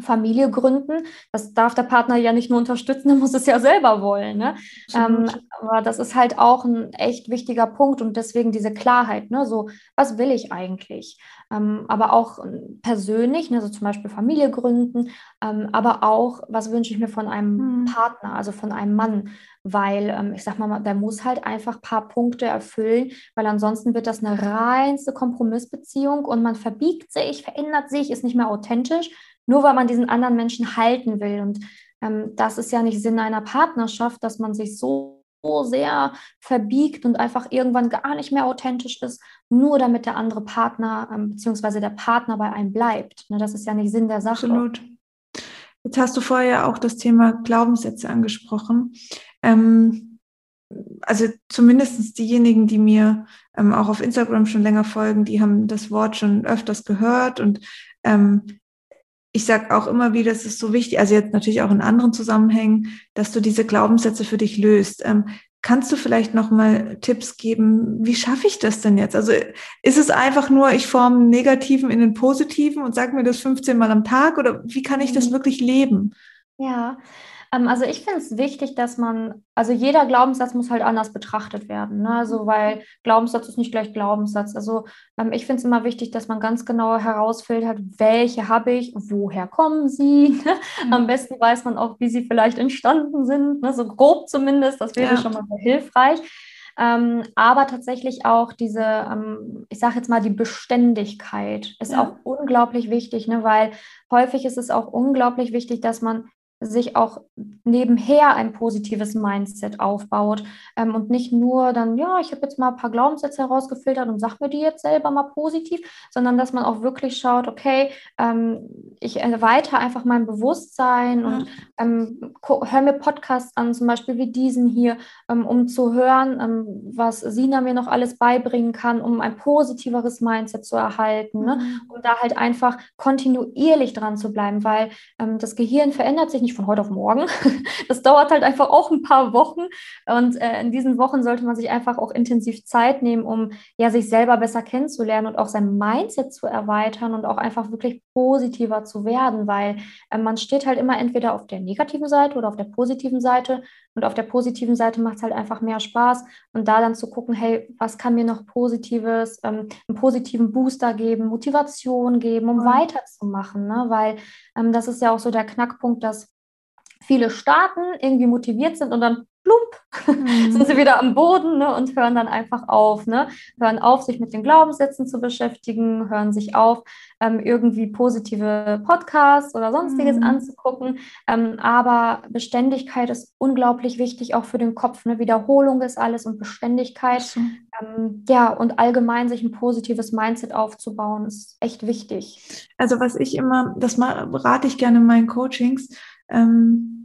[SPEAKER 2] Familie gründen. Das darf der Partner ja nicht nur unterstützen, [LAUGHS] er muss es ja selber wollen. Ne? Ähm, aber das ist halt auch ein echt wichtiger Punkt und deswegen diese Klarheit. Ne? So, was will ich eigentlich? Ähm, aber auch ähm, persönlich, ne? so zum Beispiel Familie gründen, ähm, aber auch, was wünsche ich mir von einem mhm. Partner, also von einem Mann? Weil ähm, ich sag mal, der muss halt einfach ein paar Punkte erfüllen, weil ansonsten wird das eine reinste Kompromissbeziehung und man verbiegt sich, verändert sich, ist nicht mehr authentisch nur weil man diesen anderen Menschen halten will. Und ähm, das ist ja nicht Sinn einer Partnerschaft, dass man sich so, sehr verbiegt und einfach irgendwann gar nicht mehr authentisch ist, nur damit der andere Partner ähm, bzw. der Partner bei einem bleibt. Ne, das ist ja nicht Sinn der Sache.
[SPEAKER 1] Absolut. Jetzt hast du vorher auch das Thema Glaubenssätze angesprochen. Ähm, also zumindest diejenigen, die mir ähm, auch auf Instagram schon länger folgen, die haben das Wort schon öfters gehört und ähm, ich sage auch immer wieder, es ist so wichtig, also jetzt natürlich auch in anderen Zusammenhängen, dass du diese Glaubenssätze für dich löst. Ähm, kannst du vielleicht noch mal Tipps geben? Wie schaffe ich das denn jetzt? Also ist es einfach nur, ich forme einen Negativen in den Positiven und sage mir das 15 Mal am Tag oder wie kann ich das mhm. wirklich leben?
[SPEAKER 2] Ja, also ich finde es wichtig, dass man, also jeder Glaubenssatz muss halt anders betrachtet werden. Ne? Also weil Glaubenssatz ist nicht gleich Glaubenssatz. Also ähm, ich finde es immer wichtig, dass man ganz genau herausfiltert, welche habe ich, woher kommen sie. [LAUGHS] Mhm. Am besten weiß man auch, wie sie vielleicht entstanden sind, ne? so grob zumindest. Das wäre ja. schon mal sehr hilfreich. Ähm, aber tatsächlich auch diese, ähm, ich sage jetzt mal, die Beständigkeit ist ja. auch unglaublich wichtig, ne? weil häufig ist es auch unglaublich wichtig, dass man sich auch nebenher ein positives Mindset aufbaut ähm, und nicht nur dann, ja, ich habe jetzt mal ein paar Glaubenssätze herausgefiltert und sag mir die jetzt selber mal positiv, sondern dass man auch wirklich schaut, okay, ähm, ich erweitere einfach mein Bewusstsein ja. und ähm, höre mir Podcasts an, zum Beispiel wie diesen hier, ähm, um zu hören, ähm, was Sina mir noch alles beibringen kann, um ein positiveres Mindset zu erhalten, ne? mhm. ne? um da halt einfach kontinuierlich dran zu bleiben, weil ähm, das Gehirn verändert sich nicht nicht von heute auf morgen. [LAUGHS] Das dauert halt einfach auch ein paar Wochen. Und äh, in diesen Wochen sollte man sich einfach auch intensiv Zeit nehmen, um ja sich selber besser kennenzulernen und auch sein Mindset zu erweitern und auch einfach wirklich positiver zu werden, weil äh, man steht halt immer entweder auf der negativen Seite oder auf der positiven Seite. Und auf der positiven Seite macht es halt einfach mehr Spaß. Und da dann zu gucken, hey, was kann mir noch Positives, ähm, einen positiven Booster geben, Motivation geben, um mhm. weiterzumachen. Ne? Weil ähm, das ist ja auch so der Knackpunkt, dass viele starten, irgendwie motiviert sind und dann plump, mhm. [LAUGHS] sind sie wieder am Boden ne, und hören dann einfach auf. Ne? Hören auf, sich mit den Glaubenssätzen zu beschäftigen, hören sich auf, ähm, irgendwie positive Podcasts oder sonstiges mhm. anzugucken. Ähm, aber Beständigkeit ist unglaublich wichtig, auch für den Kopf. Ne? Wiederholung ist alles und Beständigkeit. Mhm. Ähm, ja, und allgemein sich ein positives Mindset aufzubauen, ist echt wichtig.
[SPEAKER 1] Also was ich immer, das rate ich gerne in meinen Coachings, ähm,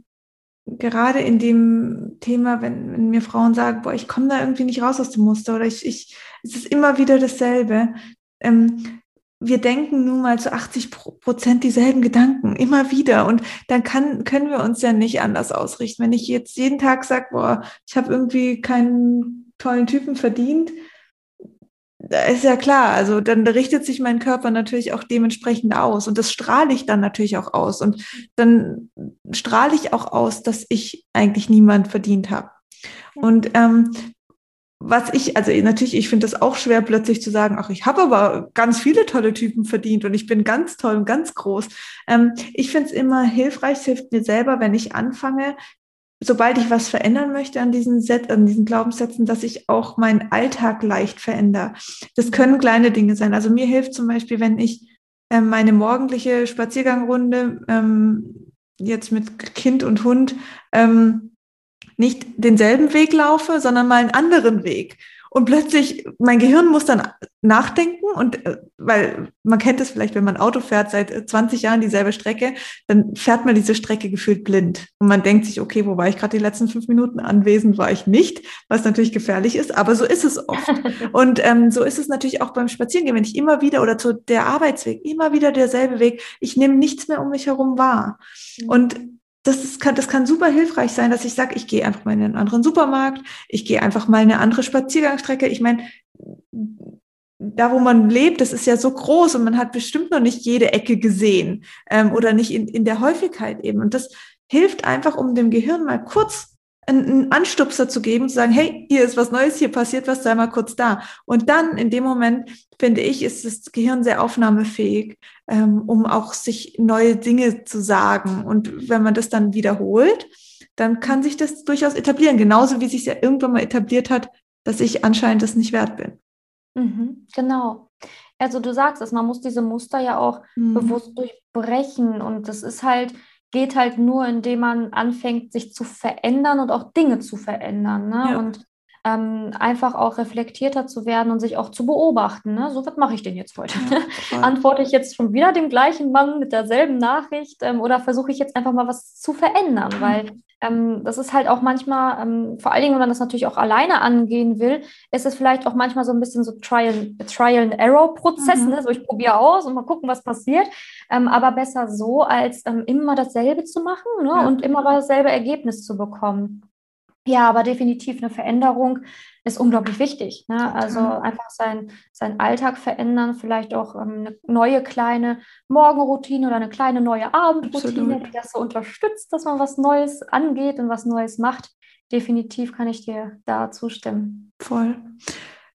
[SPEAKER 1] gerade in dem Thema, wenn, wenn, mir Frauen sagen, boah, ich komme da irgendwie nicht raus aus dem Muster oder ich, ich es ist immer wieder dasselbe. Ähm, wir denken nun mal zu 80 Prozent dieselben Gedanken, immer wieder. Und dann kann, können wir uns ja nicht anders ausrichten. Wenn ich jetzt jeden Tag sage, boah, ich habe irgendwie keinen tollen Typen verdient, ist ja klar, also dann richtet sich mein Körper natürlich auch dementsprechend aus und das strahle ich dann natürlich auch aus und dann strahle ich auch aus, dass ich eigentlich niemand verdient habe. Und ähm, was ich, also natürlich, ich finde das auch schwer, plötzlich zu sagen, ach, ich habe aber ganz viele tolle Typen verdient und ich bin ganz toll und ganz groß. Ähm, ich finde es immer hilfreich, es hilft mir selber, wenn ich anfange, sobald ich was verändern möchte an diesen Set, an diesen Glaubenssätzen, dass ich auch meinen Alltag leicht verändere. Das können kleine Dinge sein. Also mir hilft zum Beispiel, wenn ich äh, meine morgendliche Spaziergangrunde ähm, jetzt mit Kind und Hund ähm, nicht denselben Weg laufe, sondern mal einen anderen Weg und plötzlich mein Gehirn muss dann nachdenken und äh, weil man kennt es vielleicht, wenn man Auto fährt seit 20 Jahren dieselbe Strecke, dann fährt man diese Strecke gefühlt blind. Und man denkt sich, okay, wo war ich gerade die letzten fünf Minuten? Anwesend, war ich nicht, was natürlich gefährlich ist, aber so ist es oft. [LAUGHS] Und ähm, so ist es natürlich auch beim Spazierengehen, wenn ich immer wieder oder zu der Arbeitsweg immer wieder derselbe Weg, ich nehme nichts mehr um mich herum wahr. Mhm. und das, ist, kann, das kann super hilfreich sein, dass ich sage, ich gehe einfach mal in einen anderen Supermarkt, ich gehe einfach mal eine andere Spaziergangsstrecke. Ich meine, da wo man lebt, das ist ja so groß und man hat bestimmt noch nicht jede Ecke gesehen ähm, oder nicht in, in der Häufigkeit eben. Und das hilft einfach, um dem Gehirn mal kurz einen Anstupser zu geben, zu sagen, hey, hier ist was Neues, hier passiert was, sei mal kurz da. Und dann in dem Moment, finde ich, ist das Gehirn sehr aufnahmefähig, ähm, um auch sich neue Dinge zu sagen. Und wenn man das dann wiederholt, dann kann sich das durchaus etablieren, genauso wie sich es ja irgendwann mal etabliert hat, dass ich anscheinend das nicht wert bin.
[SPEAKER 2] Mhm, genau. Also du sagst es, man muss diese Muster ja auch mhm. bewusst durchbrechen und das ist halt, geht halt nur, indem man anfängt, sich zu verändern und auch Dinge zu verändern. Ne? Ja. Und ähm, einfach auch reflektierter zu werden und sich auch zu beobachten. Ne? So, was mache ich denn jetzt heute? Ja, Antworte ich jetzt schon wieder dem gleichen Mann mit derselben Nachricht ähm, oder versuche ich jetzt einfach mal was zu verändern? Mhm. Weil ähm, das ist halt auch manchmal, ähm, vor allen Dingen, wenn man das natürlich auch alleine angehen will, ist es vielleicht auch manchmal so ein bisschen so Trial, Trial and Error Prozess, mhm. ne? so ich probiere aus und mal gucken, was passiert. Ähm, aber besser so, als ähm, immer dasselbe zu machen ne? ja. und immer dasselbe Ergebnis zu bekommen. Ja, aber definitiv eine Veränderung ist unglaublich wichtig. Ne? Also einfach sein, seinen Alltag verändern, vielleicht auch ähm, eine neue kleine Morgenroutine oder eine kleine neue Abendroutine, Absolut. die das so unterstützt, dass man was Neues angeht und was Neues macht. Definitiv kann ich dir da zustimmen.
[SPEAKER 1] Voll.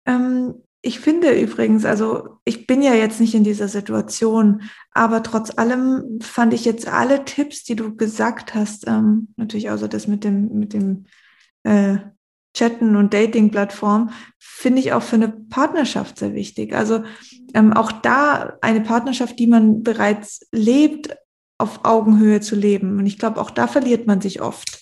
[SPEAKER 1] Ähm, ich finde übrigens, also ich bin ja jetzt nicht in dieser Situation, aber trotz allem fand ich jetzt alle Tipps, die du gesagt hast, ähm, natürlich außer das mit dem, mit dem äh, Chatten und Dating-Plattform, finde ich auch für eine Partnerschaft sehr wichtig. Also ähm, auch da eine Partnerschaft, die man bereits lebt, auf Augenhöhe zu leben. Und ich glaube, auch da verliert man sich oft.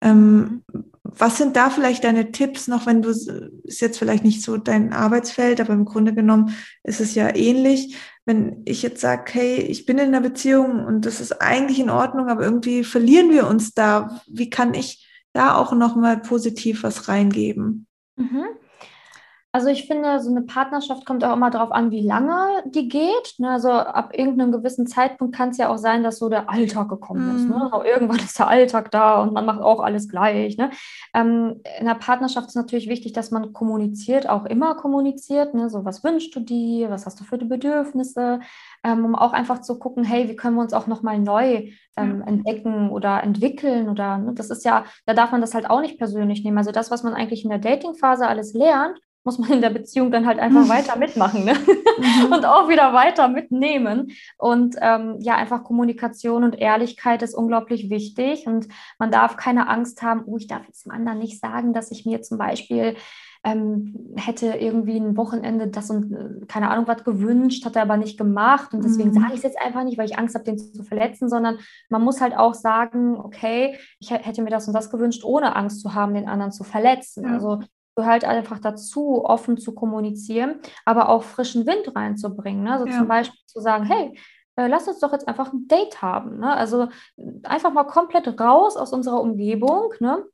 [SPEAKER 1] Ähm, was sind da vielleicht deine Tipps noch, wenn du, ist jetzt vielleicht nicht so dein Arbeitsfeld, aber im Grunde genommen ist es ja ähnlich. Wenn ich jetzt sage, hey, ich bin in einer Beziehung und das ist eigentlich in Ordnung, aber irgendwie verlieren wir uns da. Wie kann ich da auch nochmal positiv was reingeben?
[SPEAKER 2] Mhm. Also ich finde, so eine Partnerschaft kommt auch immer darauf an, wie lange die geht. Ne? Also ab irgendeinem gewissen Zeitpunkt kann es ja auch sein, dass so der Alltag gekommen ist. Ne? Also irgendwann ist der Alltag da und man macht auch alles gleich. Ne? Ähm, in der Partnerschaft ist natürlich wichtig, dass man kommuniziert, auch immer kommuniziert. Ne? So, was wünschst du dir? Was hast du für die Bedürfnisse? Ähm, um auch einfach zu gucken, hey, wie können wir uns auch nochmal neu ähm, ja. entdecken oder entwickeln? Oder ne? das ist ja, da darf man das halt auch nicht persönlich nehmen. Also das, was man eigentlich in der Datingphase alles lernt, muss man in der Beziehung dann halt einfach weiter mitmachen ne? Mhm. und auch wieder weiter mitnehmen. Und ähm, ja, einfach Kommunikation und Ehrlichkeit ist unglaublich wichtig und man darf keine Angst haben, oh, ich darf jetzt dem anderen nicht sagen, dass ich mir zum Beispiel ähm, hätte irgendwie ein Wochenende das und äh, keine Ahnung was gewünscht, hat er aber nicht gemacht und deswegen mhm. sage ich es jetzt einfach nicht, weil ich Angst habe, den zu verletzen, sondern man muss halt auch sagen, okay, ich hätte mir das und das gewünscht, ohne Angst zu haben, den anderen zu verletzen. Ja. Also gehört einfach dazu, offen zu kommunizieren, aber auch frischen Wind reinzubringen. Ne? Also ja. zum Beispiel zu sagen, hey, äh, lass uns doch jetzt einfach ein Date haben. Ne? Also einfach mal komplett raus aus unserer Umgebung. Ne?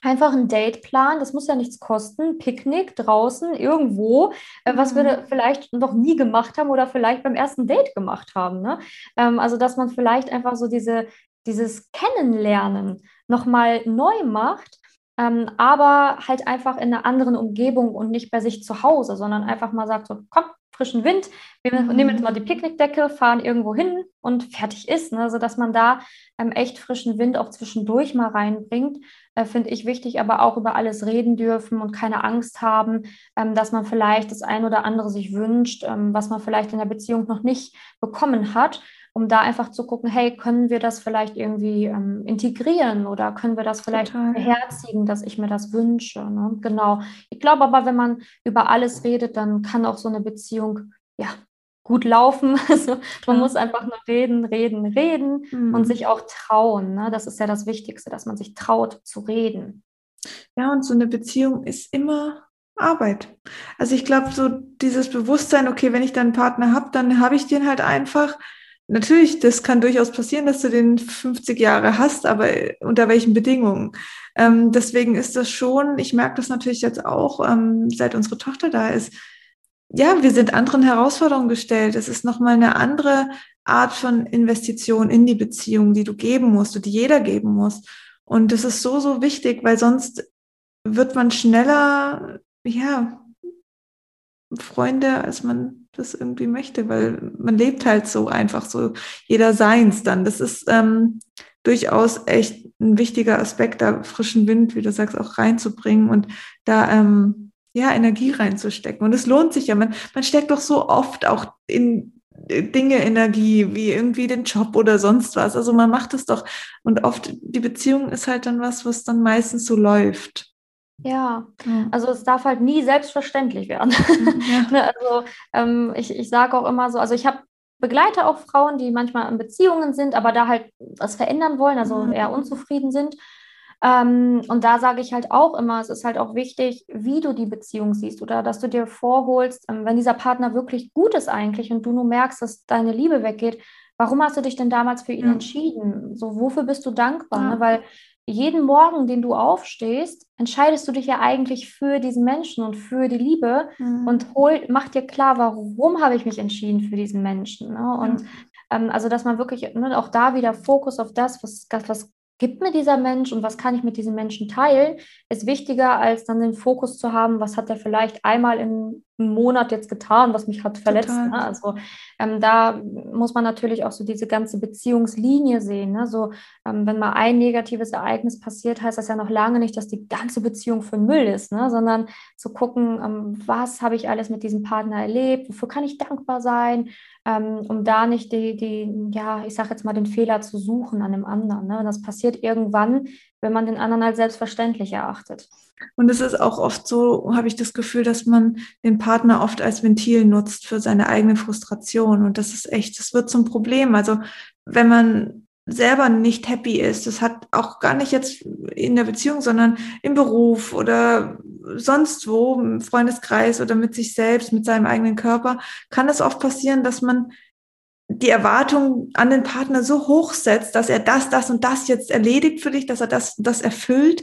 [SPEAKER 2] Einfach ein Dateplan, das muss ja nichts kosten. Picknick draußen irgendwo, äh, was wir mhm. vielleicht noch nie gemacht haben oder vielleicht beim ersten Date gemacht haben. Ne? Ähm, also, dass man vielleicht einfach so diese, dieses Kennenlernen nochmal neu macht ähm, aber halt einfach in einer anderen Umgebung und nicht bei sich zu Hause, sondern einfach mal sagt so, komm, frischen Wind, wir mhm. nehmen jetzt mal die Picknickdecke, fahren irgendwo hin und fertig ist. Ne? Also dass man da ähm, echt frischen Wind auch zwischendurch mal reinbringt, äh, finde ich wichtig, aber auch über alles reden dürfen und keine Angst haben, ähm, dass man vielleicht das ein oder andere sich wünscht, ähm, was man vielleicht in der Beziehung noch nicht bekommen hat um da einfach zu gucken, hey, können wir das vielleicht irgendwie ähm, integrieren oder können wir das vielleicht Total. beherzigen, dass ich mir das wünsche. Ne? Genau. Ich glaube aber, wenn man über alles redet, dann kann auch so eine Beziehung ja gut laufen. [LAUGHS] Also man muss einfach nur reden, reden, reden mhm. und sich auch trauen. Ne? Das ist ja das Wichtigste, dass man sich traut zu reden.
[SPEAKER 1] Ja, und so eine Beziehung ist immer Arbeit. Also ich glaube, so dieses Bewusstsein, okay, wenn ich dann einen Partner habe, dann habe ich den halt einfach Natürlich, das kann durchaus passieren, dass du den 50 Jahre hast, aber unter welchen Bedingungen? Ähm, deswegen ist das schon, ich merke das natürlich jetzt auch, ähm, seit unsere Tochter da ist. Ja, wir sind anderen Herausforderungen gestellt. Es ist nochmal eine andere Art von Investition in die Beziehung, die du geben musst und die jeder geben muss. Und das ist so, so wichtig, weil sonst wird man schneller, ja, Freunde, als man das irgendwie möchte, weil man lebt halt so einfach so jeder seins dann. Das ist ähm, durchaus echt ein wichtiger Aspekt, da frischen Wind, wie du sagst, auch reinzubringen und da ähm, ja Energie reinzustecken. Und es lohnt sich ja. Man, man steckt doch so oft auch in Dinge Energie, wie irgendwie den Job oder sonst was. Also man macht es doch. Und oft die Beziehung ist halt dann was, was dann meistens so läuft.
[SPEAKER 2] Ja, also es darf halt nie selbstverständlich werden. Ja. [LAUGHS] Ne, also ähm, ich, ich sage auch immer so, also ich habe begleite auch Frauen, die manchmal in Beziehungen sind, aber da halt was verändern wollen, also mhm. eher unzufrieden sind. Ähm, und da sage ich halt auch immer, es ist halt auch wichtig, wie du die Beziehung siehst oder dass du dir vorholst, ähm, wenn dieser Partner wirklich gut ist eigentlich und du nur merkst, dass deine Liebe weggeht, warum hast du dich denn damals für ihn ja. entschieden? So, wofür bist du dankbar? Ja. Ne? Weil jeden Morgen, den du aufstehst, entscheidest du dich ja eigentlich für diesen Menschen und für die Liebe mhm. und hol, mach dir klar, warum habe ich mich entschieden für diesen Menschen. Ne? Und mhm. ähm, also, dass man wirklich ne, auch da wieder Fokus auf das, was, was gibt mir dieser Mensch und was kann ich mit diesem Menschen teilen, ist wichtiger, als dann den Fokus zu haben, was hat er vielleicht einmal im Monat jetzt getan, was mich hat verletzt. Ne? Also ähm, da muss man natürlich auch so diese ganze Beziehungslinie sehen. Ne? So, ähm, wenn mal ein negatives Ereignis passiert, heißt das ja noch lange nicht, dass die ganze Beziehung für Müll ist, ne? sondern zu gucken, ähm, was habe ich alles mit diesem Partner erlebt, wofür kann ich dankbar sein, ähm, um da nicht die, die, ja, ich sage jetzt mal, den Fehler zu suchen an dem anderen. Ne? Und das passiert irgendwann, wenn man den anderen als selbstverständlich erachtet.
[SPEAKER 1] Und es ist auch oft so, habe ich das Gefühl, dass man den Partner oft als Ventil nutzt für seine eigene Frustration. Und das ist echt, das wird zum Problem. Also wenn man selber nicht happy ist, das hat auch gar nicht jetzt in der Beziehung, sondern im Beruf oder sonst wo, im Freundeskreis oder mit sich selbst, mit seinem eigenen Körper, kann es oft passieren, dass man die Erwartung an den Partner so hoch setzt, dass er das, das und das jetzt erledigt für dich, dass er das, das erfüllt,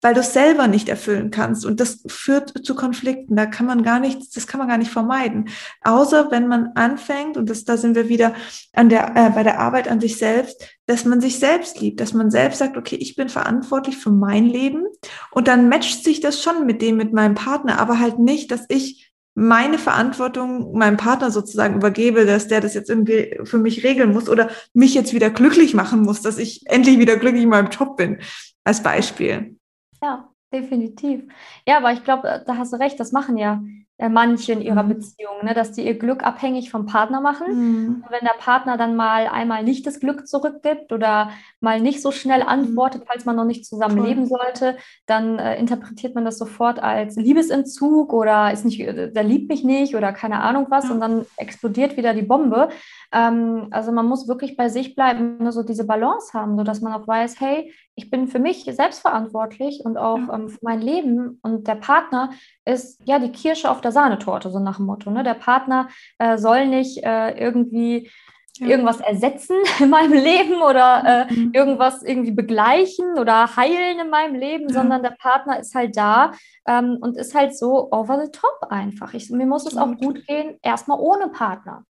[SPEAKER 1] weil du es selber nicht erfüllen kannst. Und das führt zu Konflikten. Da kann man gar nichts, das kann man gar nicht vermeiden. Außer wenn man anfängt, und das, da sind wir wieder an der, äh, bei der Arbeit an sich selbst, dass man sich selbst liebt, dass man selbst sagt, okay, ich bin verantwortlich für mein Leben. Und dann matcht sich das schon mit dem, mit meinem Partner, aber halt nicht, dass ich meine Verantwortung meinem Partner sozusagen übergebe, dass der das jetzt irgendwie für mich regeln muss oder mich jetzt wieder glücklich machen muss, dass ich endlich wieder glücklich in meinem Job bin, als Beispiel.
[SPEAKER 2] Ja, definitiv. Ja, aber ich glaube, da hast du recht, das machen ja äh, manche in ihrer mhm. Beziehung, ne, dass die ihr Glück abhängig vom Partner machen. Mhm. Und wenn der Partner dann mal einmal nicht das Glück zurückgibt oder mal nicht so schnell mhm. antwortet, falls man noch nicht zusammen Voll. leben sollte, dann äh, interpretiert man das sofort als Liebesentzug oder ist nicht, äh, der liebt mich nicht oder keine Ahnung was ja. und dann explodiert wieder die Bombe. Ähm, also man muss wirklich bei sich bleiben, nur so diese Balance haben, sodass man auch weiß, hey, ich bin für mich selbstverantwortlich und auch ja. ähm, für mein Leben und der Partner ist ja die Kirsche auf der Sahnetorte, so nach dem Motto. Ne? Der Partner äh, soll nicht äh, irgendwie ja. irgendwas ersetzen [LAUGHS] in meinem Leben oder äh, mhm. irgendwas irgendwie begleichen oder heilen in meinem Leben, ja. sondern der Partner ist halt da ähm, und ist halt so over the top einfach. Ich, mir muss es auch gut gehen, erstmal ohne Partner.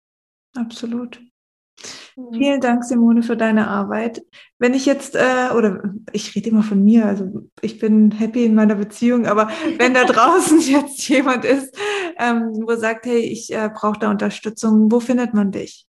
[SPEAKER 1] Absolut. Mhm. Vielen Dank, Simone, für deine Arbeit. Wenn ich jetzt, äh, oder ich rede immer von mir, also ich bin happy in meiner Beziehung, aber wenn da [LAUGHS] draußen jetzt jemand ist, ähm, wo sagt, hey, ich äh, brauche da Unterstützung, wo findet man dich?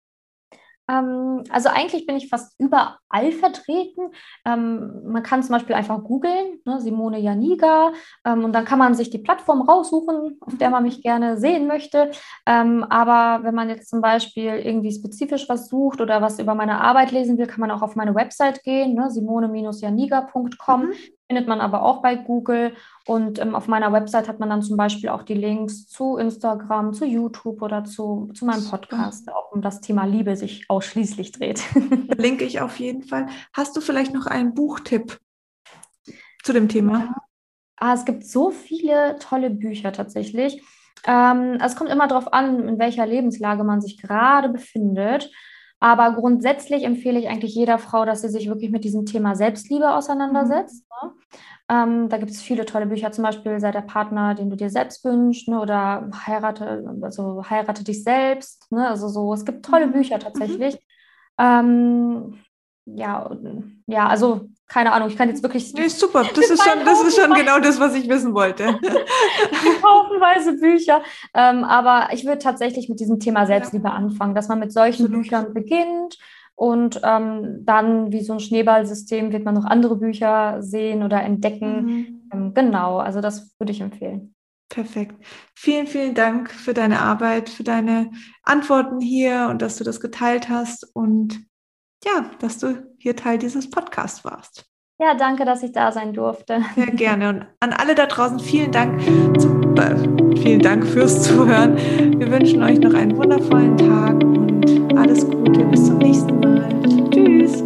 [SPEAKER 2] Ähm, also eigentlich bin ich fast überall vertreten. Ähm, man kann zum Beispiel einfach googeln, ne, Simone Janiga, ähm, und dann kann man sich die Plattform raussuchen, auf der man mich gerne sehen möchte. Aber wenn man jetzt zum Beispiel irgendwie spezifisch was sucht oder was über meine Arbeit lesen will, kann man auch auf meine Website gehen, ne, simone-janiga.com. Mhm findet man aber auch bei Google. Und ähm, auf meiner Website hat man dann zum Beispiel auch die Links zu Instagram, zu YouTube oder zu, zu meinem Podcast, auch um das Thema Liebe sich ausschließlich dreht. [LAUGHS]
[SPEAKER 1] Verlinke ich auf jeden Fall. Hast du vielleicht noch einen Buchtipp zu dem Thema? Ja.
[SPEAKER 2] Ah, es gibt so viele tolle Bücher tatsächlich. Ähm, es kommt immer darauf an, in welcher Lebenslage man sich gerade befindet. Aber grundsätzlich empfehle ich eigentlich jeder Frau, dass sie sich wirklich mit diesem Thema Selbstliebe auseinandersetzt. Mhm. Ne? Ähm, da gibt es viele tolle Bücher, zum Beispiel Sei der Partner, den du dir selbst wünschst, ne? oder heirate, also heirate dich selbst. Ne? Also so, es gibt tolle mhm. Bücher tatsächlich. Mhm. Ähm, ja, ja, also keine Ahnung, ich kann jetzt wirklich.
[SPEAKER 1] Nee, super, das ist schon, das ist schon genau das, was ich wissen wollte. [LAUGHS]
[SPEAKER 2] Haufenweise Bücher. Ähm, aber ich würde tatsächlich mit diesem Thema Selbstliebe ja. anfangen, dass man mit solchen Absolut. Büchern beginnt und ähm, dann wie so ein Schneeballsystem wird man noch andere Bücher sehen oder entdecken. Mhm. Ähm, genau, also das würde ich empfehlen.
[SPEAKER 1] Perfekt. Vielen, vielen Dank für deine Arbeit, für deine Antworten hier und dass du das geteilt hast. Und ja, dass du hier Teil dieses Podcasts warst.
[SPEAKER 2] Ja, danke, dass ich da sein durfte.
[SPEAKER 1] Sehr gerne. Und an alle da draußen vielen Dank, zum, äh, vielen Dank fürs Zuhören. Wir wünschen euch noch einen wundervollen Tag und alles Gute. Bis zum nächsten Mal. Tschüss.